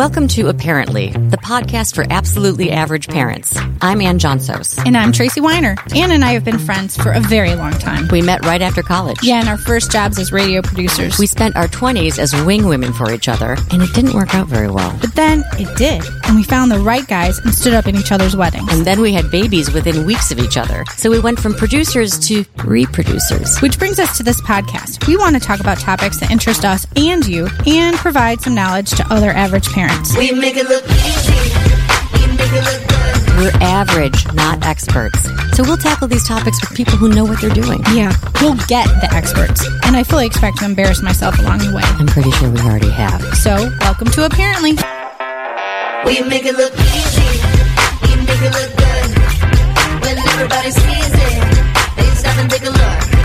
Welcome to Apparently, the podcast for absolutely average parents. I'm Anne Johnsos. And I'm Tracy Weiner. Anne and I have been friends for a very long time. We met right after college. Yeah, and our first jobs as radio producers. We spent our 20s as wing women for each other, and it didn't work out very well. But then it did, and we found the right guys and stood up in each other's weddings. And then we had babies within weeks of each other. So we went from producers to reproducers. Which brings us to this podcast. We want to talk about topics that interest us and you, and provide some knowledge to other average parents. We make it look easy. We make it look good. We're average, not experts. So we'll tackle these topics with people who know what they're doing. Yeah, we'll get the experts. And I fully expect to embarrass myself along the way. I'm pretty sure we already have. So, welcome to Apparently. We make it look easy. We make it look good. When everybody sees it, they stop and take a look.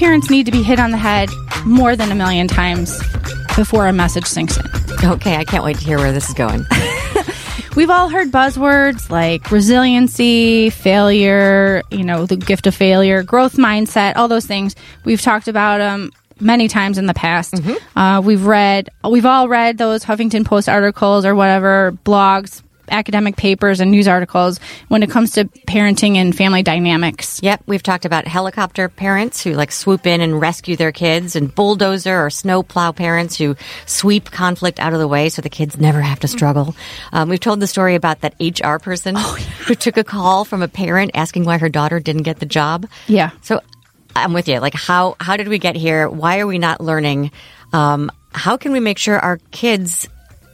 Parents need to be hit on the head more than a million times before a message sinks in. Okay, I can't wait to hear where this is going. We've all heard buzzwords like resiliency, failure, you know, the gift of failure, growth mindset, all those things. We've talked about them many times in the past. Uh, we've read, we've all read those Huffington Post articles or whatever blogs, academic papers, and news articles when it comes to parenting and family dynamics. Yep, we've talked about helicopter parents who like swoop in and rescue their kids, and bulldozer or snowplow parents who sweep conflict out of the way so the kids never have to struggle. Um, we've told the story about that HR person who took a call from a parent asking why her daughter didn't get the job. Yeah. So I'm with you. Like, how how did we get here? Why are we not learning? Um, how can we make sure our kids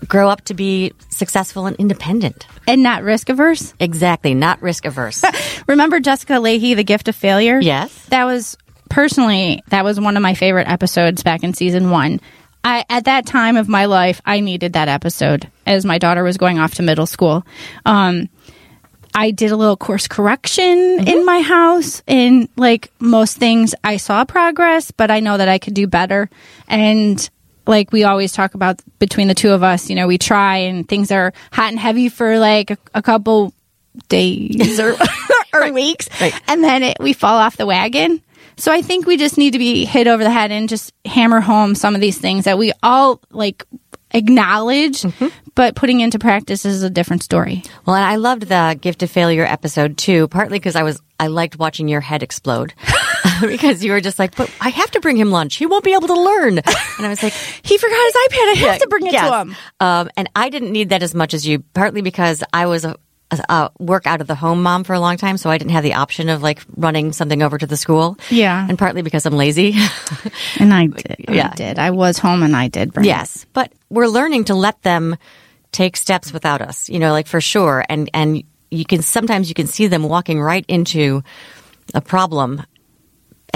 grow up to be successful and independent? And not risk averse. Exactly, not risk averse. Remember Jessica Lahey, The Gift of Failure? Yes. That was personally that was one of my favorite episodes back in season 1. I at that time of my life, I needed that episode as my daughter was going off to middle school. Um I did a little course correction in my house and like most things I saw progress, but I know that I could do better and like we always talk about between the two of us, you know, we try and things are hot and heavy for like a, a couple days or, or weeks, right. and then it, we fall off the wagon. So I think we just need to be hit over the head and just hammer home some of these things that we all like acknowledge, mm-hmm. but putting into practice is a different story. Well, and I loved the gift of failure episode too, partly because I was I liked watching your head explode. because you were just like, but I have to bring him lunch. He won't be able to learn. And I was like, He forgot his iPad. I have to bring it yes. to him. Um, and I didn't need that as much as you, partly because I was a, work out of the home mom for a long time, so I didn't have the option of like running something over to the school. Yeah. And partly because I'm lazy. And I did. Yeah. I did. I was home and I did bring it. yes. But we're learning to let them take steps without us, you know, like for sure. And, and you can, sometimes you can see them walking right into a problem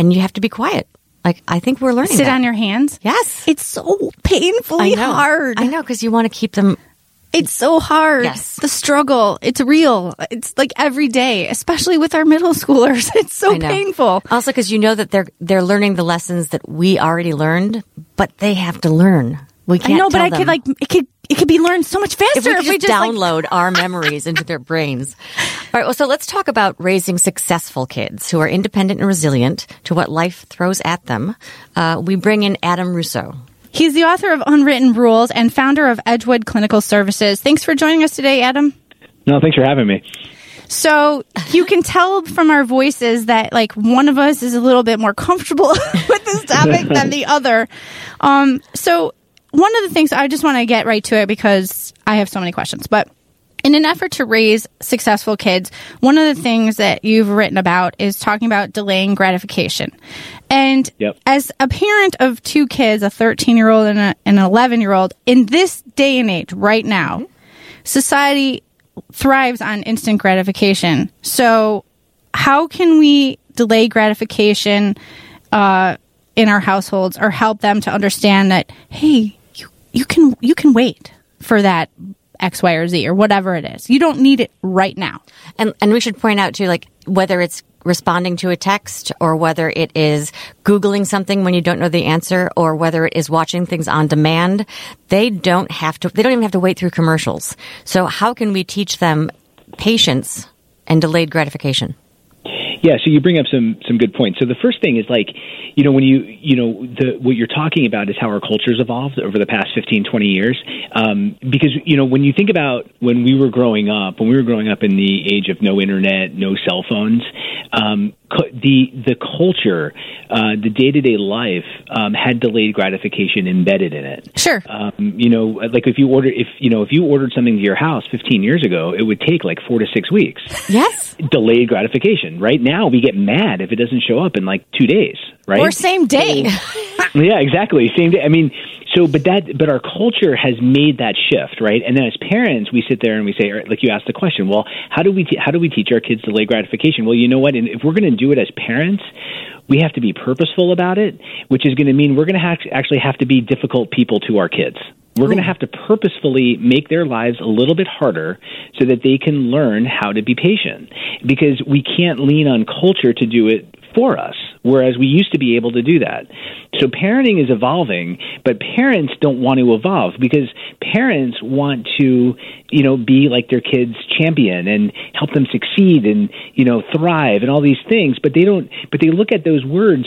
and you have to be quiet. Like, I think we're learning Sit that. on your hands. Yes. It's so I painfully know. hard. I know because you want to keep them. It's so hard. Yes. The struggle. It's real. It's like every day, especially with our middle schoolers. It's so painful. Also, because you know that they're they're learning the lessons that we already learned, but they have to learn. We can't. know, but I could like it could it could be learned so much faster if we could just, just like- download our memories into their brains. All right. Well, so let's talk about raising successful kids who are independent and resilient to what life throws at them. Uh, we bring in Adam Russo. He's the author of Unwritten Rules and founder of Edgewood Clinical Services. Thanks for joining us today, Adam. No, thanks for having me. So you can tell from our voices that like one of us is a little bit more comfortable with this topic than the other. Um, so one of the things I just want to get right to it because I have so many questions, but in an effort to raise successful kids, one of the things that you've written about is talking about delaying gratification. And Yep. as a parent of two kids, a 13 year old and a, an 11 year old, in this day and age, right now, society thrives on instant gratification. So, how can we delay gratification uh, in our households, or help them to understand that hey, you can you can wait for that X, Y, or Z, or whatever it is. You don't need it right now. And and we should point out too, like whether it's responding to a text or whether it is Googling something when you don't know the answer or whether it is watching things on demand, they don't have to, they don't even have to wait through commercials. So how can we teach them patience and delayed gratification? Yeah, so you bring up some some good points. So the first thing is like, you know, when you you know the what you're talking about is how our culture's evolved over the past 15, 20 years. Um, because you know when you think about when we were growing up, when we were growing up in the age of no internet, no cell phones, um, the the culture, uh, the day to day life um, had delayed gratification embedded in it. Sure. Um, you know, like if you order if you know if you ordered something to your house 15 years ago, it would take like four to six weeks. Yes. Delayed gratification. Right now, we get mad if it doesn't show up in like two days. Right. Or same day. yeah, exactly. Same day. I mean, so but that but our culture has made that shift, right? And then as parents, we sit there and we say, like you asked the question, well, how do we how do we teach our kids delayed gratification? Well, you know what? And if we're going to do it as parents, we have to be purposeful about it, which is going to mean we're going to to actually have to be difficult people to our kids. We're going to have to purposefully make their lives a little bit harder so that they can learn how to be patient. Because we can't lean on culture to do it for us, whereas we used to be able to do that. So parenting is evolving, but parents don't want to evolve because parents want to, you know, be like their kids' champion and help them succeed and, you know, thrive and all these things, but they don't, but they look at those words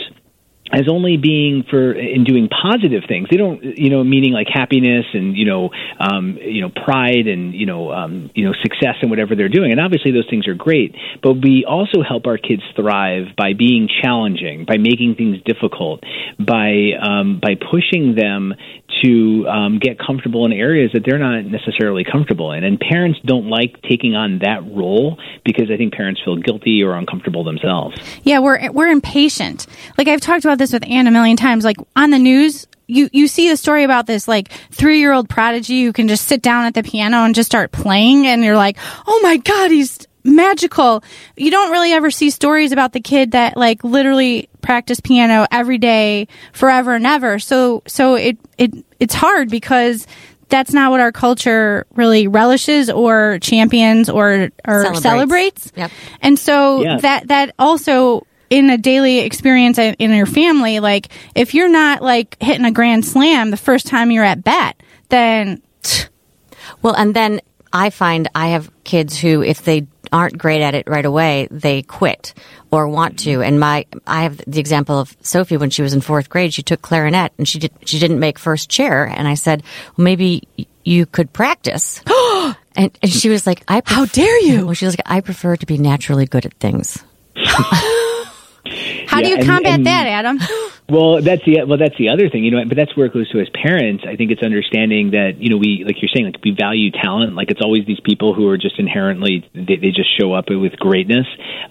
as only being for in doing positive things. They don't, you know, meaning like happiness and you know, um, you know, pride and you know, um, you know, success and whatever they're doing. And obviously, those things are great. But we also help our kids thrive by being challenging, by making things difficult, by um, by pushing them to um, get comfortable in areas that they're not necessarily comfortable in. And parents don't like taking on that role because I think parents feel guilty or uncomfortable themselves. Yeah, we're we're impatient. Like I've talked about this with Anne a million times. Like on the news, you you see a story about this like three year old prodigy who can just sit down at the piano and just start playing, and you're like, oh my god, he's magical. You don't really ever see stories about the kid that like literally practice piano every day forever and ever. So so it it it's hard because that's not what our culture really relishes or champions or or Celebrates. celebrates. Yep. And so Yeah. that that also in a daily experience in your family, like if you're not like hitting a grand slam the first time you're at bat, then Well, and then I find I have kids who, if they aren't great at it right away, they quit or want to. And my, I have the example of Sophie when she was in fourth grade. She took clarinet and she did, she didn't make first chair. And I said, well, maybe you could practice. and, and she was like, I pref- How dare you? Well, she was like, I prefer to be naturally good at things. how do Yeah, you and- combat and- that, Adam? Well, that's the well, that's the other thing, you know. But that's where it goes to as parents. I think it's understanding that you know we, like you're saying, like we value talent. Like it's always these people who are just inherently they, they just show up with greatness.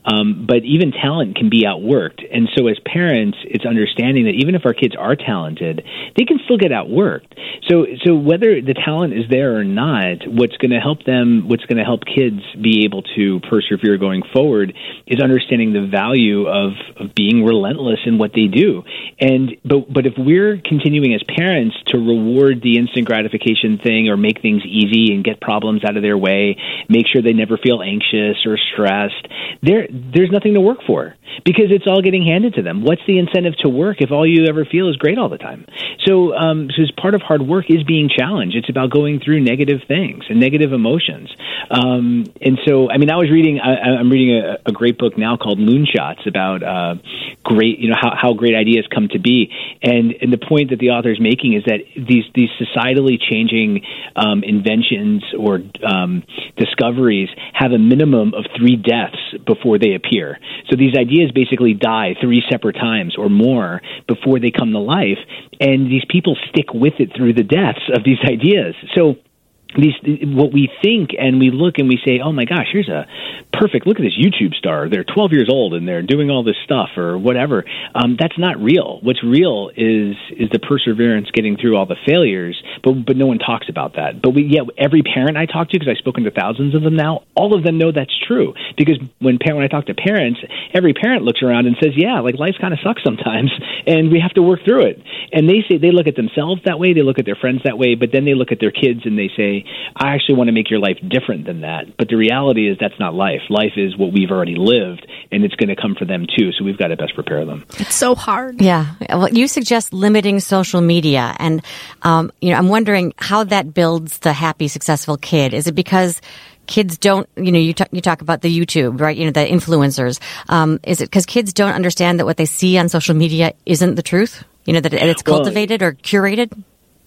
Um, but even talent can be outworked, and so as parents, it's understanding that even if our kids are talented, they can still get outworked. So, so whether the talent is there or not, what's going to help them, what's going to help kids be able to persevere going forward, is understanding the value of, of being relentless in what they do. And but but if we're continuing as parents to reward the instant gratification thing or make things easy and get problems out of their way, make sure they never feel anxious or stressed, there there's nothing to work for because it's all getting handed to them. What's the incentive to work if all you ever feel is great all the time? So, um, so part of hard work is being challenged. It's about going through negative things and negative emotions. Um, and so, I mean, I was reading. I, I'm reading a, a great book now called Moonshots about uh, great, you know, how, how great ideas come to be. And and the point that the author is making is that these these societally changing um, inventions or um, discoveries have a minimum of three deaths before they appear. So these ideas basically die three separate times or more before they come to life, and these people stick with it through the deaths of these ideas. So these what we think and we look and we say, "Oh my gosh, here's a perfect look at this YouTube star. They're 12 years old and they're doing all this stuff or whatever." Um, that's not real. What's real is is the perseverance getting through all the failures, but but no one talks about that. But we, yeah, every parent I talk to, because I've spoken to thousands of them now, all of them know that's true. Because when parent when I talk to parents, every parent looks around and says, "Yeah, like life kind of sucks sometimes, and we have to work through it." And they say they look at themselves that way, they look at their friends that way, but then they look at their kids and they say, I actually want to make your life different than that. But the reality is that's not life. life is what we've already lived, and it's going to come for them too. So we've got to best prepare them. It's so hard. Yeah. Well, you suggest limiting social media, and um, you know, I'm wondering how that builds the happy, successful kid. Is it because kids don't, you know, you talk, you talk about the YouTube, right? You know, the influencers. Um, is it because kids don't understand that what they see on social media isn't the truth? You know, that it's Well- cultivated or curated?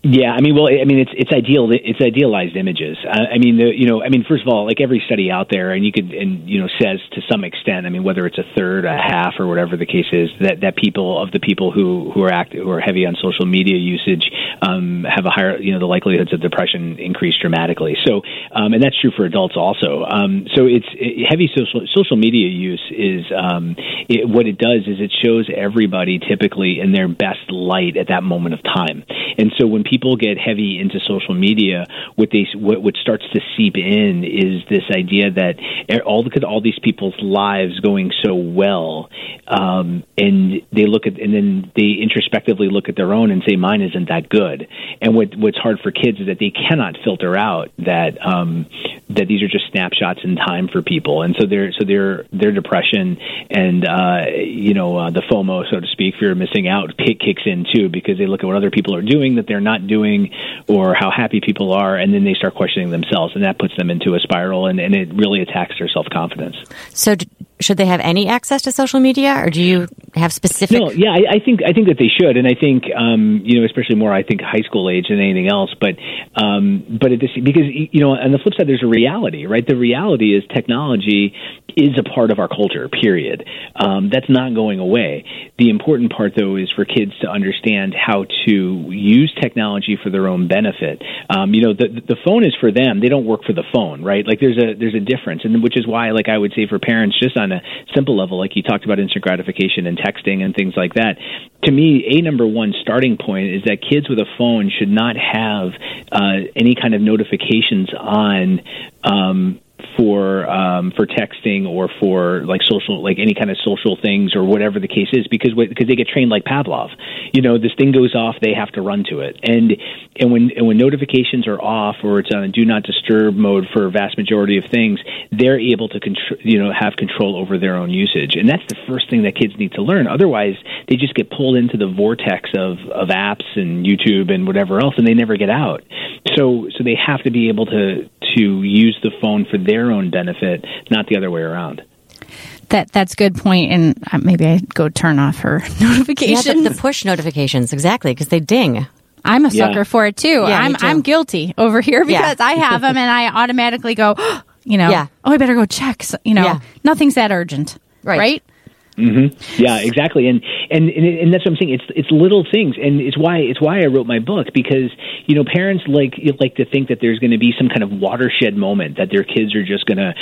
Yeah, I mean, well, I mean, it's it's ideal. It's idealized images. I, I mean, the, you know, I mean, first of all, like every study out there, and you could, and you know, says to some extent. I mean, whether it's a third, a half, or whatever the case is, that that people of the people who who are active, who are heavy on social media usage, um, have a higher, you know, the likelihoods of depression increase dramatically. So, um, and that's true for adults also. Um, so, it's it, heavy social social media use is um, it, what it does is it shows everybody typically in their best light at that moment of time. And so when people get heavy into social media, what they what, what starts to seep in is this idea that all look all these people's lives going so well, um, and they look at and then they introspectively look at their own and say mine isn't that good. And what what's hard for kids is that they cannot filter out that um, that these are just snapshots in time for people, and so their so their their depression and uh, you know uh, the FOMO, so to speak, fear of missing out, kick, kicks in too because they look at what other people are doing that they're not doing, or how happy people are, and then they start questioning themselves, and that puts them into a spiral, and, and it really attacks their self confidence. So, d- should they have any access to social media, or do you have specific? No, yeah, I, I think I think that they should, and I think um, you know, especially more, I think high school age than anything else. But um, but at this, because you know, on the flip side, there's a reality, right? The reality is technology is a part of our culture. Period. Um, that's not going away. The important part, though, is for kids to understand how to use technology for their own benefit. Um, you know, the the phone is for them; they don't work for the phone, right? Like there's a there's a difference, and which is why, like I would say, for parents, just on a simple level, like you talked about instant gratification and texting and things like that. To me, a number one starting point is that kids with a phone should not have uh, any kind of notifications on. Um, for um, for texting or for like social like any kind of social things or whatever the case is because because they get trained like Pavlov. You know, this thing goes off, they have to run to it, and and when and when notifications are off or it's on a do not disturb mode for a vast majority of things, they're able to control you know have control over their own usage, and that's the first thing that kids need to learn. Otherwise, they just get pulled into the vortex of of apps and YouTube and whatever else, and they never get out. So so they have to be able to to use the phone for their own benefit, not the other way around. That that's a good point, and maybe I go turn off her Yeah, notifications. the, the push notifications exactly because they ding. I'm a Yeah. sucker for it too. Yeah, I'm too. I'm guilty over here Yeah. because I have them, and I automatically go, you know, Yeah. oh, I better go check. So, you know, Yeah. nothing's that urgent, Right. right? Yeah, exactly, and and and, and that's what I'm saying. It's it's little things, and it's why it's why I wrote my book because you know parents like like to think that there's going to be some kind of watershed moment that their kids are just going to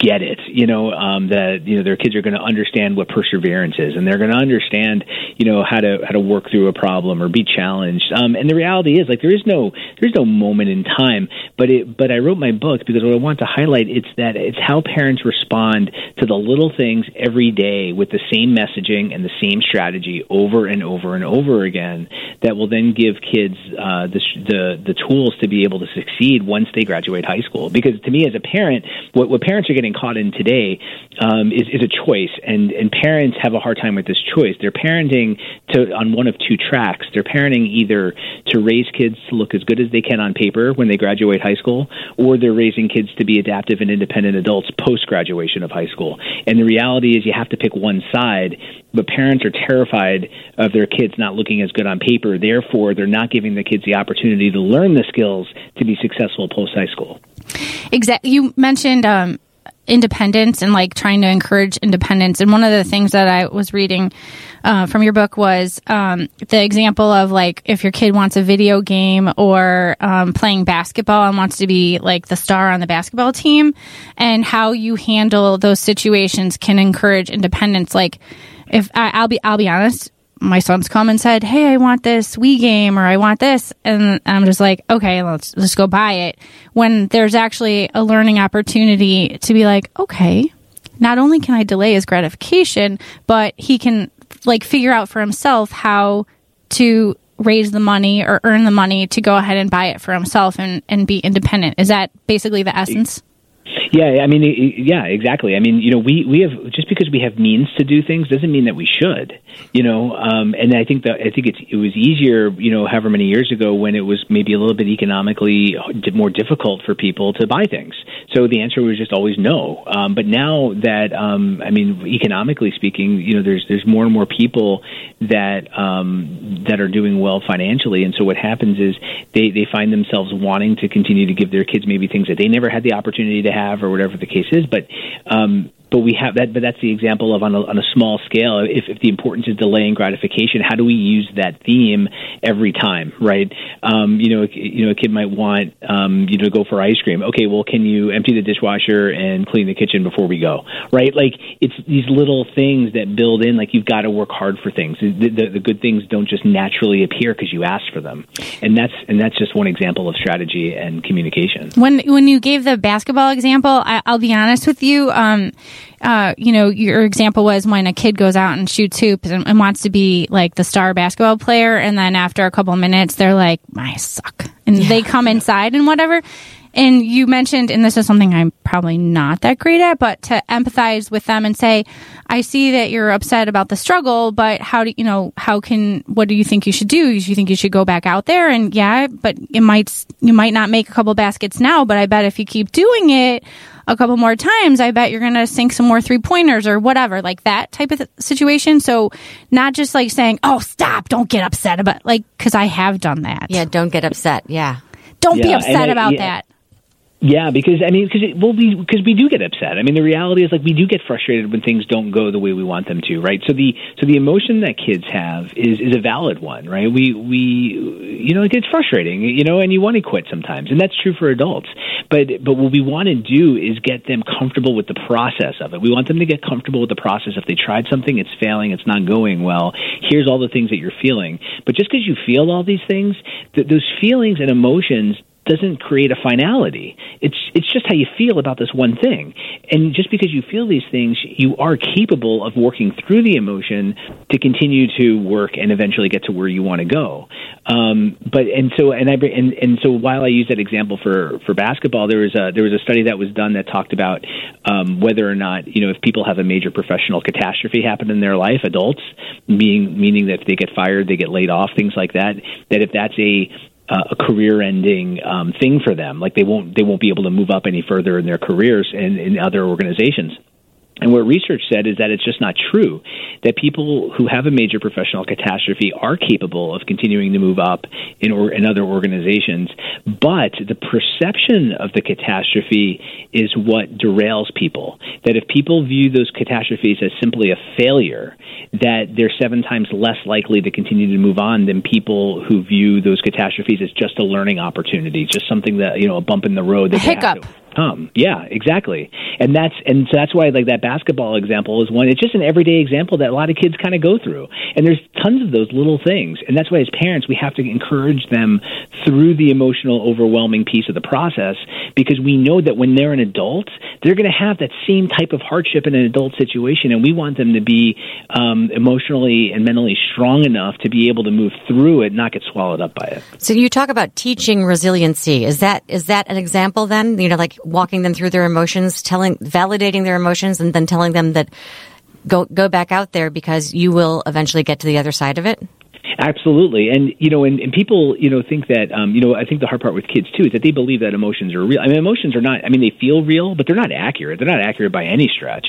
get it. You know um, that you know their kids are going to understand what perseverance is, and they're going to understand you know how to how to work through a problem or be challenged. Um, and the reality is like there is no there's no moment in time, but it but I wrote my book because what I want to highlight it's that it's how parents respond to the little things every day with the same messaging and the same strategy over and over and over again that will then give kids uh, the, the the tools to be able to succeed once they graduate high school. Because to me, as a parent, what, what parents are getting caught in today um, is, is a choice, and and parents have a hard time with this choice. They're parenting to on one of two tracks. They're parenting either to raise kids to look as good as they can on paper when they graduate high school, or they're raising kids to be adaptive and independent adults post graduation of high school. And the reality is, you have to pick one side. But parents are terrified of their kids not looking as good on paper. Therefore, they're not giving the kids the opportunity to learn the skills to be successful post high school. Exactly. You mentioned um, independence and like trying to encourage independence. And one of the things that I was reading uh, from your book was um, the example of like if your kid wants a video game or um, playing basketball and wants to be like the star on the basketball team, and how you handle those situations can encourage independence. Like if I, I'll be, I'll be honest my son's come and said, "Hey, I want this Wii game or I want this," and I'm just like, "Okay, let's let's go buy it." When there's actually a learning opportunity to be like, "Okay, not only can I delay his gratification, but he can like figure out for himself how to raise the money or earn the money to go ahead and buy it for himself and and be independent." Is that basically the essence? Yeah, I mean, yeah, exactly. I mean, you know, we we have just because we have means to do things doesn't mean that we should. You know, um, and I think that I think it's it was easier, you know, however many years ago when it was maybe a little bit economically more difficult for people to buy things. So the answer was just always no. Um, but now that um, I mean, economically speaking, you know, there's there's more and more people that um, that are doing well financially, and so what happens is they they find themselves wanting to continue to give their kids maybe things that they never had the opportunity to have, or whatever the case is. But um, but we have that. But that's the example of on a, on a small scale. If, if the importance is delaying gratification, how do we use that theme every time, right? Um, you know, you know, a kid might want um, you know to go for ice cream. Okay, well, can you empty the dishwasher and clean the kitchen before we go, right? Like it's these little things that build in. Like you've got to work hard for things. The, the, the good things don't just naturally appear because you asked for them, and that's and that's just one example of strategy and communication. When when you gave the basketball example, I, I'll be honest with you. Um, uh, you know, your example was when a kid goes out and shoots hoops and, and wants to be like the star basketball player, and then after a couple minutes, they're like, "I suck," and they come inside and whatever. And you mentioned, and this is something I'm probably not that great at, but to empathize with them and say, I see that you're upset about the struggle, but how do you know, how can, what do you think you should do? Do you think you should go back out there? And yeah, but it might, you might not make a couple baskets now, but I bet if you keep doing it a couple more times, I bet you're going to sink some more three pointers or whatever, like that type of th- situation. So not just like saying, oh, stop, don't get upset about, like, cause I have done that. Yeah, don't get upset. Yeah. Don't be upset and I- about yeah. that. Yeah, because I mean, because well, we because we do get upset. I mean, the reality is like we do get frustrated when things don't go the way we want them to, right? So the so the emotion that kids have is is a valid one, right? We we you know it gets frustrating, you know, and you want to quit sometimes, and that's true for adults. But but what we want to do is get them comfortable with the process of it. We want them to get comfortable with the process. If they tried something, it's failing, it's not going well. Here's all the things that you're feeling. But just because you feel all these things, th- those feelings and emotions doesn't create a finality. It's it's just how you feel about this one thing. And just because you feel these things, you are capable of working through the emotion to continue to work and eventually get to where you want to go. Um, but and so and I and, and so while I use that example for for basketball, there was a there was a study that was done that talked about um, whether or not you know if people have a major professional catastrophe happen in their life, adults, meaning meaning that if they get fired, they get laid off, things like that. That if that's a uh, a career-ending um, thing for them. Like they won't they won't be able to move up any further in their careers in, in other organizations. And what research said is that it's just not true that people who have a major professional catastrophe are capable of continuing to move up in or in other organizations, but the perception of the catastrophe is what derails people. That if people view those catastrophes as simply a failure, that they're seven times less likely to continue to move on than people who view those catastrophes as just a learning opportunity, just something that you know a bump in the road that A hiccup. Overcome. Yeah, exactly. And that's and so that's why like that basketball example is one. It's just an everyday example that a lot of kids kind of go through, and there's tons of those little things. And that's why as parents we have to encourage them through the emotional, overwhelming piece of the process because we know that when they're an adult, they're going to have that same type of hardship in an adult situation, and we want them to be um, emotionally and mentally strong enough to be able to move through it, not get swallowed up by it. So you talk about teaching resiliency. Is that is that an example then? You know, like walking them through their emotions, telling, validating their emotions, and then telling them that go go back out there because you will eventually get to the other side of it. Absolutely, and you know, and, and people, you know, think that, um, you know, I think the hard part with kids too is that they believe that emotions are real. I mean, emotions are not. I mean, they feel real, but they're not accurate. They're not accurate by any stretch.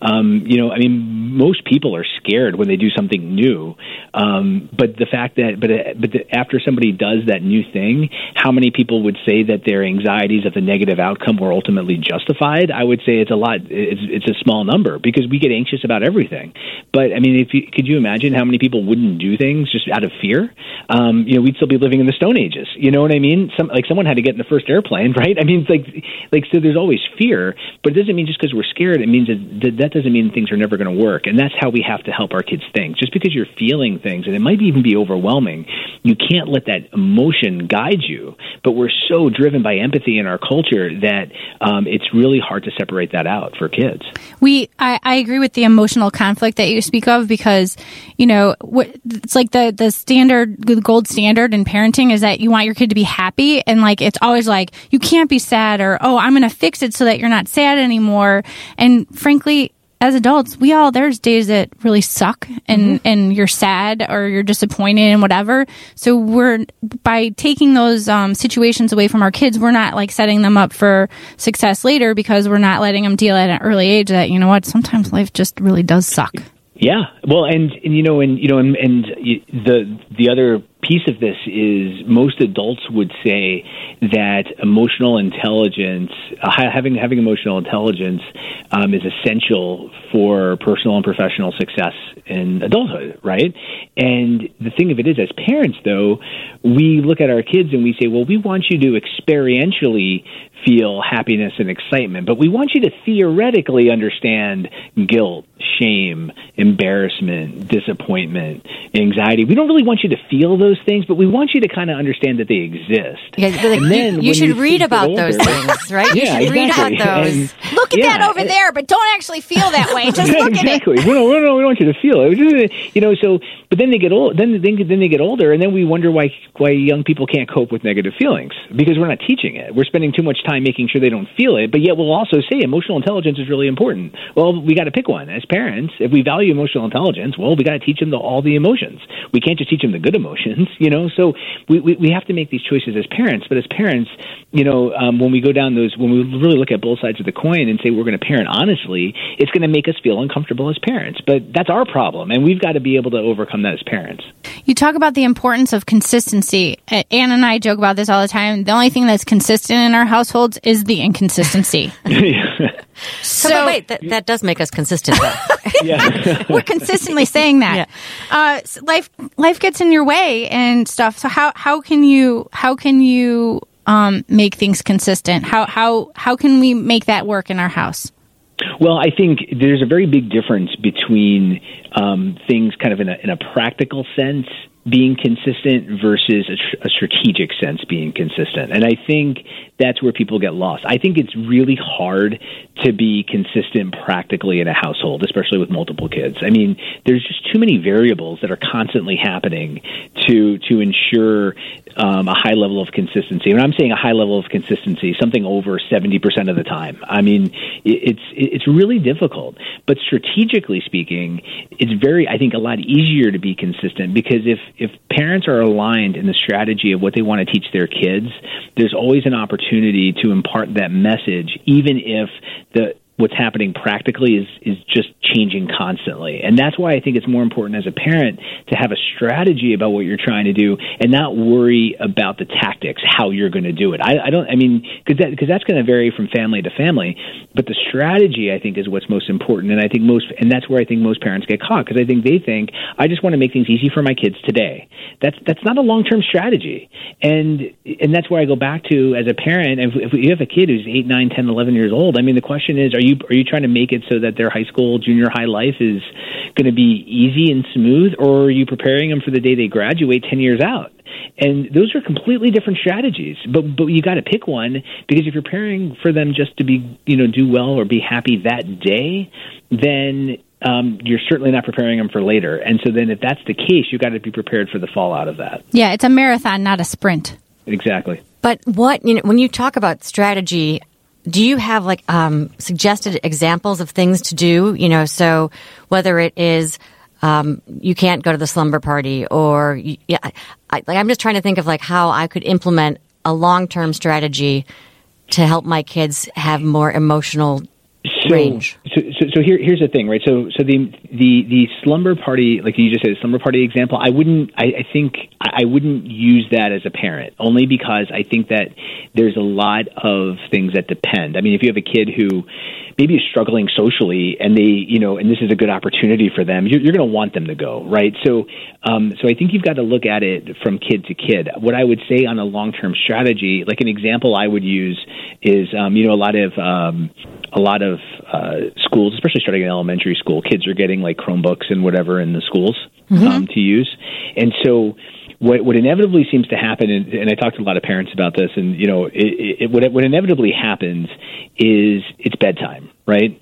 Um, you know, I mean, most people are scared when they do something new, um, but the fact that, but uh, but the, after somebody does that new thing, how many people would say that their anxieties of the negative outcome were ultimately justified? I would say it's a lot. It's it's a small number because we get anxious about everything. But I mean, if you, could you imagine how many people wouldn't do things just out of fear? Um, you know, we'd still be living in the Stone Ages. You know what I mean? Some like someone had to get in the first airplane, right? I mean, it's like like so. There's always fear, but it doesn't mean just because we're scared. It means that that, doesn't mean things are never going to work. And that's how we have to help our kids think. Just because you're feeling things, and it might even be overwhelming, you can't let that emotion guide you. But we're so driven by empathy in our culture that um, it's really hard to separate that out for kids. We, I, I agree with the emotional conflict that you speak of because, you know, wh- it's like the the standard, the gold standard in parenting is that you want your kid to be happy, and like it's always like you can't be sad, or oh, I'm going to fix it so that you're not sad anymore. And frankly, as adults, we all there's days that really suck and and you're sad or you're disappointed and whatever. So we're by taking those um, situations away from our kids, we're not like setting them up for success later because we're not letting them deal at an early age that you know what sometimes life just really does suck. Yeah, well, and, and you know, and you know, and, and the the other piece of this is most adults would say that emotional intelligence, uh, having having emotional intelligence, um, is essential for personal and professional success in adulthood, right? And the thing of it is, as parents, though, we look at our kids and we say, well, we want you to experientially feel happiness and excitement, but we want you to theoretically understand guilt, shame, embarrassment, disappointment, anxiety. We don't really want you to feel those things, but we want you to kind of understand that they exist. Yeah, like, And you- then you, when should your read about those things, right? You Yeah, should read exactly. about those. And- Look at Yeah, that over and- there, but don't actually feel that way. Just look at it. exactly. We don't, we don't, we don't want you to feel it. You know, so but then they get old. Then then then they get older, and then we wonder why why young people can't cope with negative feelings because we're not teaching it. We're spending too much time making sure they don't feel it. But yet we'll also say emotional intelligence is really important. Well, we got to pick one as parents. If we value emotional intelligence, well, we got to teach them the, all the emotions. We can't just teach them the good emotions. You know, so we, we we have to make these choices as parents. But as parents, you know, um, when we go down those, when we really look at both sides of the coin and say we're going to parent honestly, it's going to make us feel uncomfortable as parents. But that's our problem, and we've got to be able to overcome that as parents. You talk about the importance of consistency. Anne and I joke about this all the time. The only thing that's consistent in our households is the inconsistency. So, but wait, that, that does make us consistent, though. we're consistently saying that. Uh, s- life life gets in your way and stuff. So how how can you how can you um, make things consistent? How how how can we make that work in our house? Well, I think there's a very big difference between um, things kind of in a, in a practical sense being consistent versus a, tr- a strategic sense being consistent. And I think that's where people get lost. I think it's really hard to be consistent practically in a household, especially with multiple kids. I mean, there's just too many variables that are constantly happening to to ensure um, a high level of consistency. When I'm saying a high level of consistency, something over 70% of the time. I mean, it- it's it's really difficult. But strategically speaking, it's very I think a lot easier to be consistent because if if parents are aligned in the strategy of what they want to teach their kids, there's always an opportunity to impart that message even if the what's happening practically is is just changing constantly. And that's why i think it's more important as a parent to have a strategy about what you're trying to do and not worry about the tactics how you're going to do it. I, I don't i mean because that, cause that's going to vary from family to family but the strategy i think is what's most important. And i think most and that's where i think most parents get caught because i think they think i just want to make things easy for my kids today. That's that's not a long-term strategy. And and that's where i go back to as a parent. If, if you have a kid who's 8 9 10 11 years old i mean the question is are you are you trying to make it so that their high school junior high life is going to be easy and smooth or are you preparing them for the day they graduate 10 years out? And those are completely different strategies but but you got to pick one because if you're preparing for them just to be you know do well or be happy that day then um, you're certainly not preparing them for later. And so then if that's the case you got to be prepared for the fallout of that. Yeah, it's a marathon, not a sprint. exactly. But what you know, when you talk about strategy, do you have like um, suggested examples of things to do? You know, so whether it is um, you can't go to the slumber party, or you, yeah, I, like I'm just trying to think of like how I could implement a long term strategy to help my kids have more emotional so, range. So, so, so here, here's the thing, right? So, so the the the slumber party, like you just said, the slumber party example. I wouldn't. I, I think I I wouldn't use that as a parent, only because I think that there's a lot of things that depend. I mean, if you have a kid who maybe is struggling socially, and they, you know, and this is a good opportunity for them, you're, you're going to want them to go, right? So, um, so I think you've got to look at it from kid to kid. What I would say on a long term strategy, like an example I would use, is um, you know a lot of um, a lot of uh, schools, especially starting in elementary school, kids are getting like Chromebooks and whatever in the schools um, to use, and so what what inevitably seems to happen, and, and I talked to a lot of parents about this, and you know, it, it, what what inevitably happens is it's bedtime, right?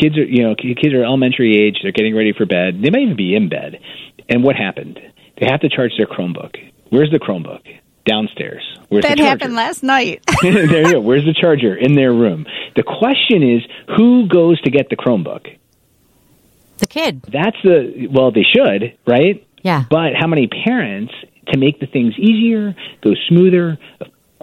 Kids are you know kids are elementary age, they're getting ready for bed, they might even be in bed, and what happened? They have to charge their Chromebook. Where's the Chromebook? Downstairs. Where's That the happened last night. there you go. Where's the charger? In their room. The question is, who goes to get the Chromebook? The kid. That's the well, they should, right? Yeah. But how many parents to make the things easier, go smoother,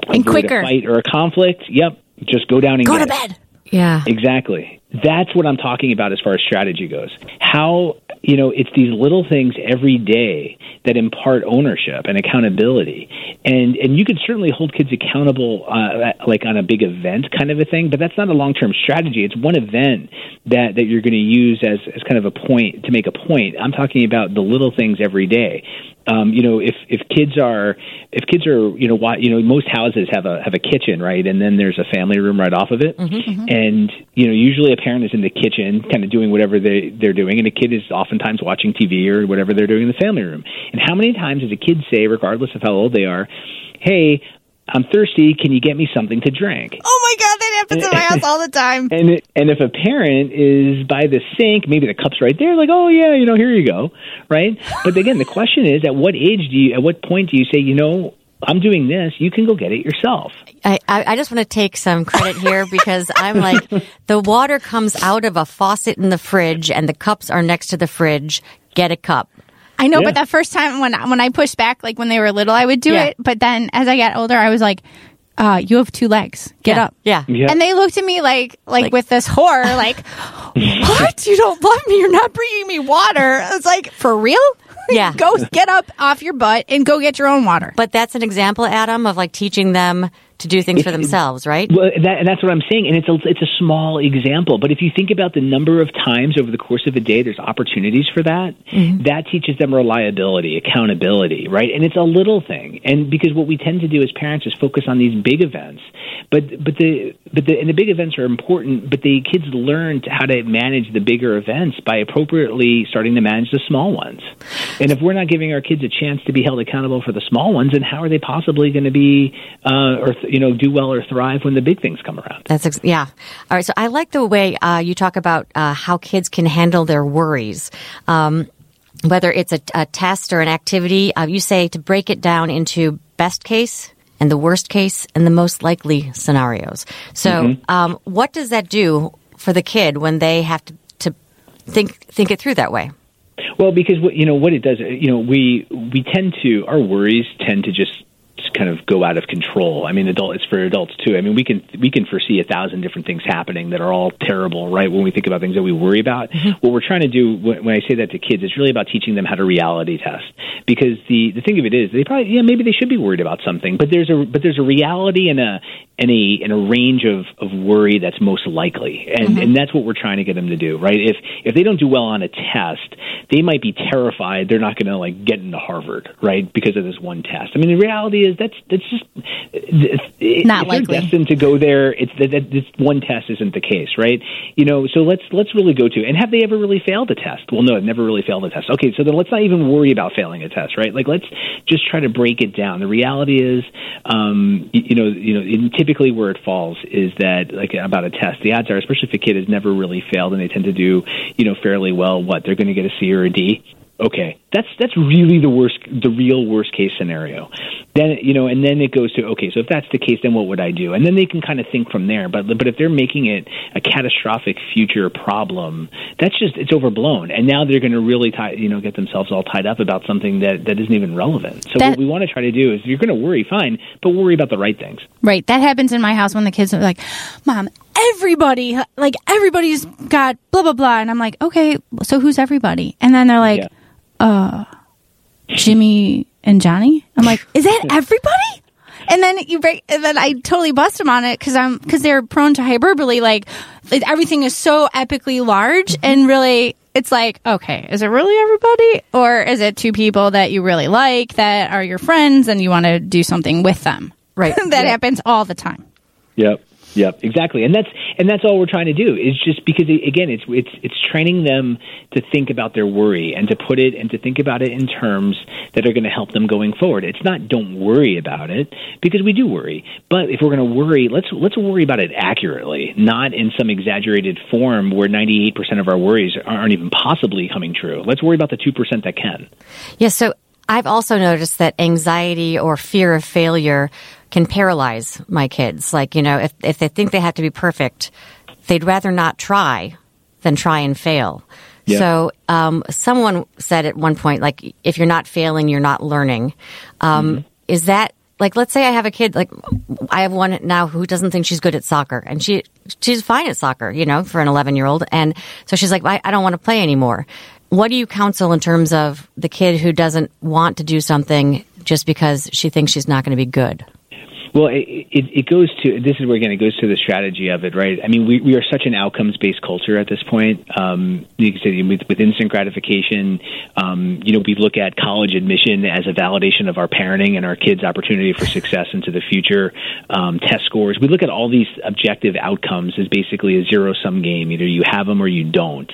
and quicker. a fight or a conflict? Yep, just go down and Go get to it. bed. Yeah. Exactly. That's what I'm talking about as far as strategy goes. How, you know, it's these little things every day that impart ownership and accountability. And and you can certainly hold kids accountable uh, like on a big event kind of a thing, but that's not a long-term strategy. It's one event that that you're going to use as as kind of a point to make a point. I'm talking about the little things every day. Um, you know, if if kids are if kids are you know why you know most houses have a have a kitchen right, and then there's a family room right off of it, and you know usually a parent is in the kitchen, kind of doing whatever they they're doing, and a kid is oftentimes watching TV or whatever they're doing in the family room. And how many times does a kid say, regardless of how old they are, "Hey"? I'm thirsty. Can you get me something to drink? Oh my god, happens in my house all the time. And it, and if a parent is by the sink, maybe the cup's right there, like, oh yeah, you know, here you go, right? But again, the question is, at what age do you, at what point do you say, you know, I'm doing this, you can go get it yourself? I, I I just want to take some credit here because I'm like, the water comes out of a faucet in the fridge and the cups are next to the fridge. Get a cup. I know, Yeah. but that first time when when I pushed back, like when they were little, I would do Yeah. it. But then as I got older, I was like, uh, "You have two legs. Get yeah. up." Yeah. Yeah. And they looked at me like, like, Like- with this horror, like, "What? You don't love me? You're not bringing me water?" I was like, "For real? Yeah. go get up off your butt and go get your own water." But that's an example, Adam, of like teaching them to do things for themselves, right? Well, that, and that's what I'm saying, and it's a it's a small example. But if you think about the number of times over the course of a day, there's opportunities for that. That teaches them reliability, accountability, right? And it's a little thing. And because what we tend to do as parents is focus on these big events, but but the but the and the big events are important. But the kids learn how to manage the bigger events by appropriately starting to manage the small ones. And if we're not giving our kids a chance to be held accountable for the small ones, then how are they possibly going to be uh, or you know do well or thrive when the big things come around? That's ex- yeah. All right. So I like the way uh, you talk about uh, how kids can handle their worries. Um, whether it's a, a test or an activity, uh, you say to break it down into best case and the worst case and the most likely scenarios. So, um, what does that do for the kid when they have to, to think think it through that way? Well, because what you know what it does, you know, we we tend to our worries tend to just just kind of go out of control. I mean, adult it's for adults too. I mean, we can we can foresee a thousand different things happening that are all terrible, right? When we think about things that we worry about, mm-hmm. what we're trying to do when, when I say that to kids, it's really about teaching them how to reality test. Because the the thing of it is, they probably yeah maybe they should be worried about something, but there's a but there's a reality and a and a and a range of of worry that's most likely, and mm-hmm. and that's what we're trying to get them to do, right? If if they don't do well on a test, they might be terrified they're not going to like get into Harvard, right? Because of this one test. I mean, the reality is that's that's just it's, Not likely. destined to go there. It's that, that this one test isn't the case, right? You know, so let's let's really go to and have they ever really failed a test? Well, no, I've never really failed a test. Okay, so then let's not even worry about failing a test, right? Like let's just try to break it down. The reality is, um, you, you know, you know, in typically where it falls is that like about a test, the odds are, especially if a kid has never really failed and they tend to do, you know, fairly well, what they're going to get a C or a D. Okay, that's that's really the worst, the real worst case scenario. Then you know, and then it goes to okay, so if that's the case, then what would I do? And then they can kind of think from there. But but if they're making it a catastrophic future problem, that's just it's overblown. And now they're going to really tie, you know, get themselves all tied up about something that that isn't even relevant. So That- what we want to try to do is, if you're going to worry, fine, but worry about the right things. Right. That happens in my house when the kids are like, Mom, everybody, like, everybody's got blah, blah, blah. And I'm like, okay, so who's everybody? And then they're like, Yeah. Uh, Jimmy and Johnny. I'm like, is that everybody? And then you break, and then I totally bust them on it because I'm because they're prone to hyperbole. Like, like, everything is so epically large, mm-hmm. and really, it's like, okay, is it really everybody, or is it two people that you really like that are your friends and you want to do something with them? Right. that happens all the time. Yep. Yep, exactly, and that's and that's all we're trying to do is just because again, it's it's it's training them to think about their worry and to put it and to think about it in terms that are going to help them going forward. It's not don't worry about it because we do worry, but if we're going to worry, let's let's worry about it accurately, not in some exaggerated form where ninety eight percent of our worries aren't even possibly coming true. Let's worry about the two percent that can. Yeah. So I've also noticed that anxiety or fear of failure can paralyze my kids. Like, you know, if, if they think they have to be perfect, they'd rather not try than try and fail. Yeah. So, um, someone said at one point, like, if you're not failing, you're not learning. Um, Is that, like, let's say I have a kid, like, I have one now who doesn't think she's good at soccer and she, she's fine at soccer, you know, for an 11 year old. And so she's like, I, I don't want to play anymore. What do you counsel in terms of the kid who doesn't want to do something just because she thinks she's not going to be good? Well, it, it, it goes to this is where again it goes to the strategy of it, right? I mean, we, we are such an outcomes based culture at this point. Um, you can say with, with instant gratification, um, you know, we look at college admission as a validation of our parenting and our kids' opportunity for success into the future. Um, test scores, we look at all these objective outcomes as basically a zero sum game. Either you have them or you don't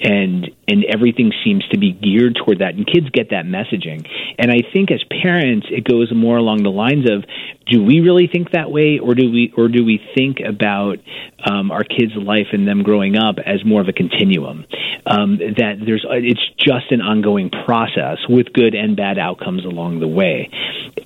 and and everything seems to be geared toward that and kids get that messaging and i think as parents it goes more along the lines of do we really think that way or do we or do we think about um, our kids life and them growing up as more of a continuum? Um, that there's it's just an ongoing process with good and bad outcomes along the way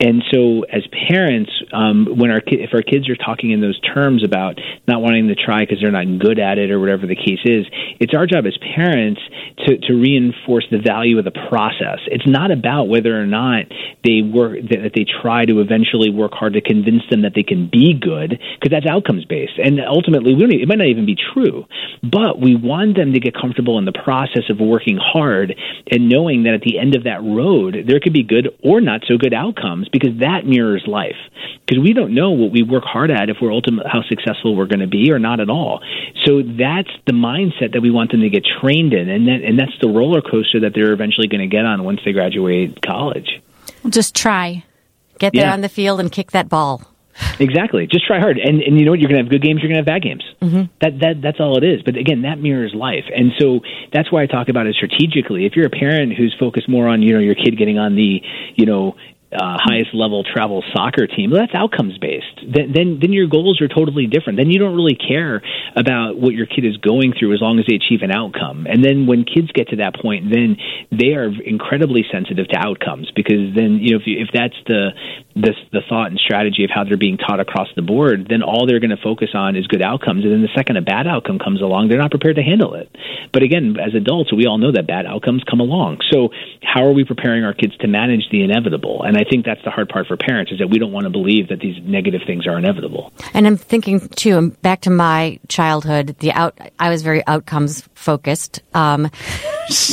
and so as parents um, when our if our kids are talking in those terms about not wanting to try because they're not good at it or whatever the case is it's our job as parents to, to reinforce the value of the process. It's not about whether or not they work that, they try to eventually work hard to convince them that they can be good because that's outcomes based and ultimately we don't, e- it might not even be true but we want them to get comfortable in the process of working hard and knowing that at the end of that road there could be good or not so good outcomes because that mirrors life because we don't know what we work hard at if we're ultimate how successful we're going to be or not at all so that's the mindset that we want them to get trained in and that, and that's the roller coaster that they're eventually going to get on once they graduate college Just try. Get there Yeah. on the field and kick that ball. Exactly. Just try hard, and and you know what? You're going to have good games. You're going to have bad games. Mm-hmm. That that that's all it is. But again, that mirrors life, and so that's why I talk about it strategically. If you're a parent who's focused more on you know your kid getting on the you know uh, highest level travel soccer team, that's outcomes based. Then, then then your goals are totally different. Then you don't really care about what your kid is going through as long as they achieve an outcome. And then when kids get to that point, then they are incredibly sensitive to outcomes because then you know if you, if that's the the the thought and strategy of how they're being taught across the board, then all they're going to focus on is good outcomes. And then the second a bad outcome comes along, they're not prepared to handle it. But again, as adults, we all know that bad outcomes come along. So how are we preparing our kids to manage the inevitable? And I think that's the hard part for parents is that we don't want to believe that these negative things are inevitable. And I'm thinking too, back to my childhood, the out, I was very outcomes focused. Um,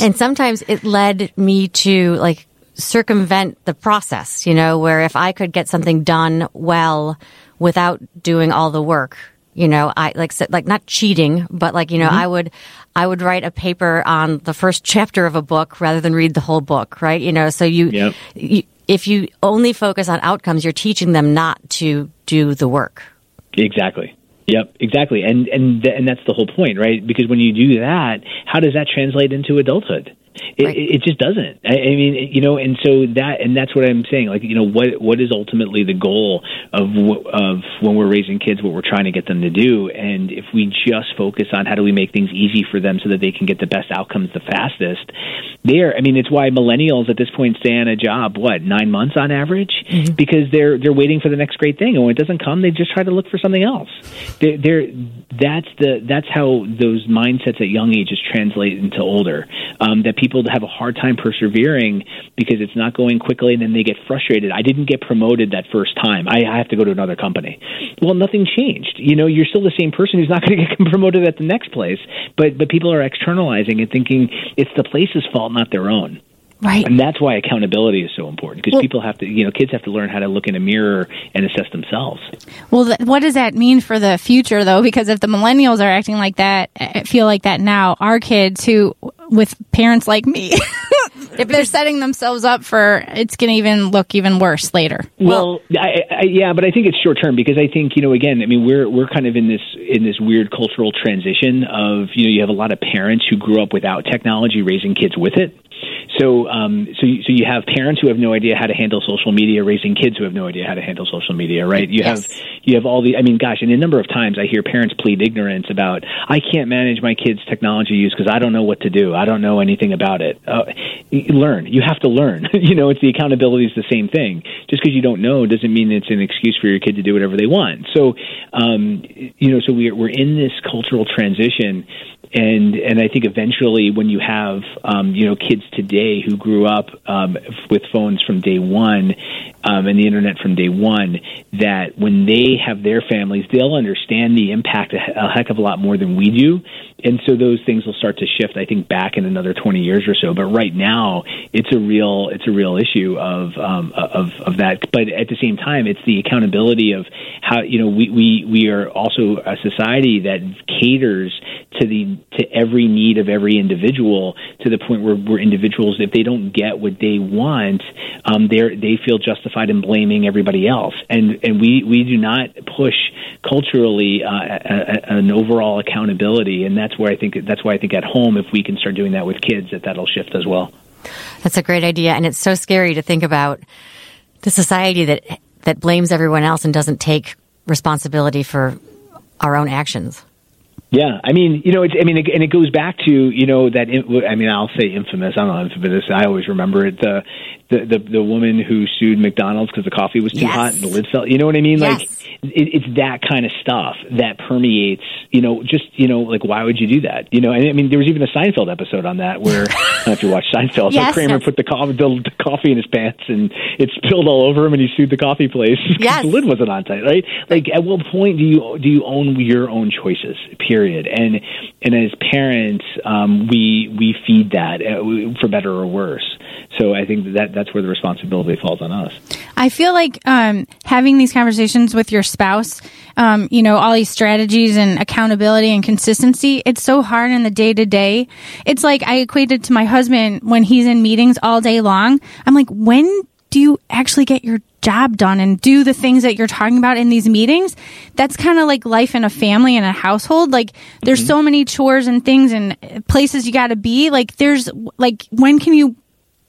and sometimes it led me to like circumvent the process, you know, where if I could get something done well without doing all the work, you know, I like, like not cheating, but like, you know, I would, I would write a paper on the first chapter of a book rather than read the whole book, right? You know, so you, Yep. you if you only focus on outcomes, you're teaching them not to do the work. Exactly. Yep, exactly. And and th- and that's the whole point, right? Because when you do that, how does that translate into adulthood? It, Right. it, it just doesn't. I, I mean, you know, and so that, and that's what I'm saying. Like, you know, what what is ultimately the goal of wh- of when we're raising kids? What we're trying to get them to do, and if we just focus on how do we make things easy for them so that they can get the best outcomes the fastest, there. I mean, it's why millennials at this point stay on a job what nine months on average because they're they're waiting for the next great thing, and when it doesn't come, they just try to look for something else. They're, they're that's the that's how those mindsets at young ages translate into older. Um, that people have a hard time persevering because it's not going quickly, and then they get frustrated. I didn't get promoted that first time. I, I have to go to another company. Well, nothing changed. You know, you're still the same person who's not going to get promoted at the next place. But but people are externalizing and thinking it's the place's fault, not their own. Right. And that's why accountability is so important because people have to, you know, kids have to learn how to look in a mirror and assess themselves. Well, th- what does that mean for the future, though? Because if the millennials are acting like that, uh, feel like that now, our kids who, with parents like me, if they're setting themselves up for it's going to even look even worse later. Well, I, I, yeah, but I think it's short term because I think you know again, I mean we're we're kind of in this in this weird cultural transition of you know you have a lot of parents who grew up without technology raising kids with it. so um, so you, so you have parents who have no idea how to handle social media, raising kids who have no idea how to handle social media, right? You Yes. have you have all the. I mean, gosh, and a number of times I hear parents plead ignorance about I can't manage my kids' technology use because I don't know what to do. I don't know anything about it. Uh, learn. You have to learn. you know, it's the accountability is the same thing. Just because you don't know doesn't mean it's an excuse for your kid to do whatever they want. So, um, you know, so we're we're in this cultural transition and and I think eventually when you have um, you know kids today who grew up um, with phones from day one um, and the internet from day one, that when they have their families, they'll understand the impact a, heck of a lot more than we do, and so those things will start to shift. I think back in another twenty years or so, but right now it's a real it's a real issue of um, of of that. But at the same time, it's the accountability of how you know we we we are also a society that caters to the to every need of every individual to the point where, where individuals if they don't get what they want um, they they feel justified in blaming everybody else. And and we we do not push culturally uh, a, a, an overall accountability. And that's where I think that's why I think at home if we can start doing that with kids that that'll shift as well. That's a great idea, and it's so scary to think about the society that that blames everyone else and doesn't take responsibility for our own actions. Yeah, I mean, you know, it's, I mean, and it goes back to you know that. I mean, I'll say infamous. I don't know infamous. I always remember it. The the the, the woman who sued McDonald's because the coffee was too Yes. hot and the lid fell. You know what I mean? Like it, it's that kind of stuff that permeates. You know, just you know, like why would you do that? You know, and I mean, there was even a Seinfeld episode on that where I don't know if you watch Seinfeld. Yes. so Kramer put the coffee the, the coffee in his pants and it spilled all over him, and he sued the coffee place because Yes. the lid wasn't on tight. Right? Like, at what point do you do you own your own choices? Period. And and as parents, um, we we feed that uh, for better or worse. So I think that that's where the responsibility falls on us. I feel like um, having these conversations with your spouse, um, you know, all these strategies and accountability and consistency, it's so hard in the day to day. It's like I equated to my husband when he's in meetings all day long. I'm like, when do you actually get your job done and do the things that you're talking about in these meetings? That's kind of like life in a family and a household. Like there's mm-hmm. so many chores and things and places you got to be. Like there's like, when can you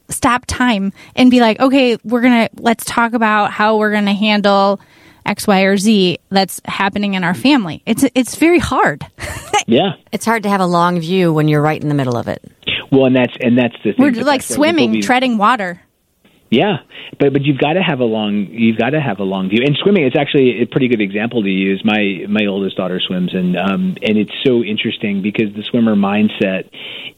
stop time and be like, okay, we're gonna let's talk about how we're gonna handle X, Y, or Z that's happening in our family. It's it's very hard. Yeah. It's hard to have a long view when you're right in the middle of it. Well, and that's and that's the thing. We're that- like swimming, be- treading water. Yeah, but but you've got to have a long you've got to have a long view. And swimming, it's actually a pretty good example to use. My my oldest daughter swims, and um, and it's so interesting because the swimmer mindset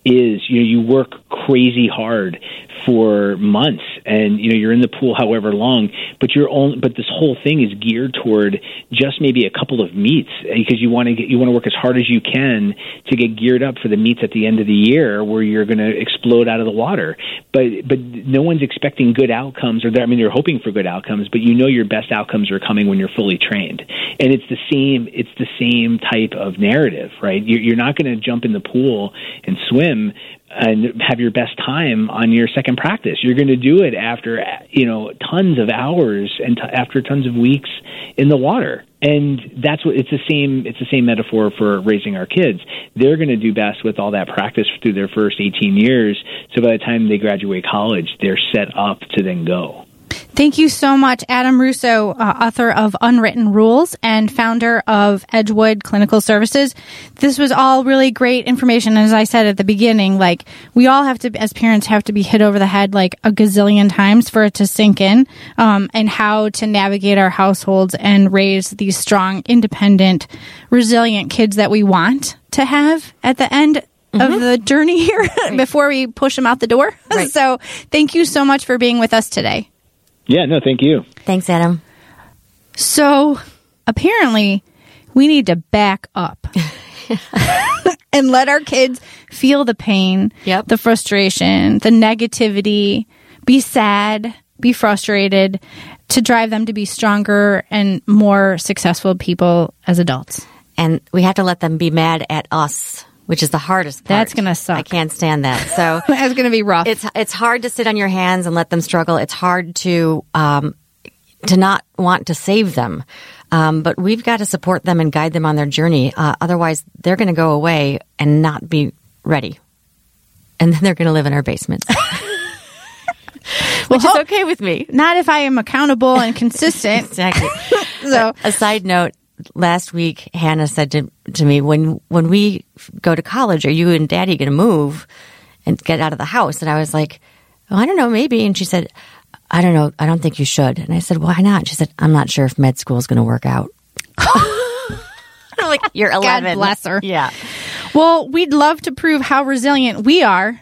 is you know you work crazy hard for months, and you know you're in the pool however long, but you're only but this whole thing is geared toward just maybe a couple of meets because you want to get you want to work as hard as you can to get geared up for the meets at the end of the year where you're going to explode out of the water. But but no one's expecting good outcomes, or they're- I mean you're hoping for good outcomes, but you know your best outcomes are coming when you're fully trained. And it's the same it's the same type of narrative, right? You're not going to jump in the pool and swim and have your best time on your second practice. You're going to do it after you know tons of hours and t- after tons of weeks in the water. And that's what it's the same. It's the same metaphor for raising our kids. They're going to do best with all that practice through their first 18 years. So by the time they graduate college, they're set up to then go. Thank you so much, Adam Russo, uh, author of Unwritten Rules and founder of Edgewood Clinical Services. This was all really great information. As I said at the beginning, like we all have to, as parents, have to be hit over the head like a gazillion times for it to sink in, um, and how to navigate our households and raise these strong, independent, resilient kids that we want to have at the end of the journey here before we push them out the door. Right. so thank you so much for being with us today. Yeah. No. Thank you. Thanks, Adam. So apparently, we need to back up and let our kids feel the pain, Yep. the frustration, the negativity, be sad, be frustrated to drive them to be stronger and more successful people as adults. And we have to let them be mad at us, which is the hardest part. That's gonna suck. I can't stand that. So That's going to be rough. it's it's hard to sit on your hands and let them struggle. It's hard to um, to not want to save them, um, but we've got to support them and guide them on their journey. Uh, otherwise, they're going to go away and not be ready, and then they're going to live in our basements. which ho- is okay with me. Not if I am accountable and consistent. Exactly. So- a side note. Last week, Hannah said to, to me, "When when we go to college, are you and Daddy going to move and get out of the house?" And I was like, oh, "I don't know, maybe." And she said, "I don't know. I don't think you should." And I said, "Why not?" She said, "I'm not sure if med school is going to work out." I'm like, "You're 11." bless her. Yeah. Well, we'd love to prove how resilient we are.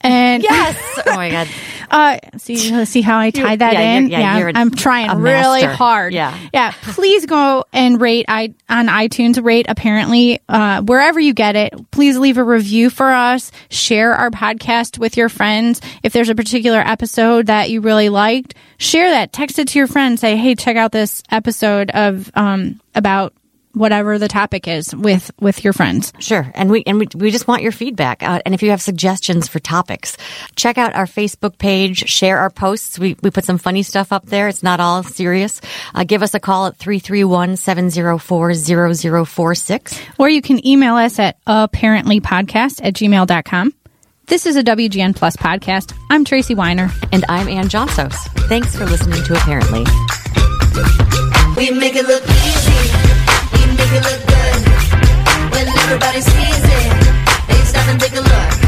And Yes. Oh my god. Uh, see, see how I tie that yeah, in? yeah, a- I'm trying really hard. Yeah. yeah. Please go and rate I on iTunes. Rate apparently uh, wherever you get it. Please leave a review for us. Share our podcast with your friends. If there's a particular episode that you really liked, share that. Text it to your friends. Say, hey, check out this episode of um about whatever the topic is with with your friends. Sure, and we and we, we just want your feedback. Uh, and if you have suggestions for topics, check out our Facebook page. Share our posts. We we put some funny stuff up there. It's not all serious. Uh, give us a call at 331-704-0046. Or you can email us at apparentlypodcast at gmail.com. This is a WGN Plus podcast. I'm Tracy Weiner. And I'm Anne Johnsos. Thanks for listening to Apparently. We make it look easy and take a look good. When everybody sees it, they stop and take a look.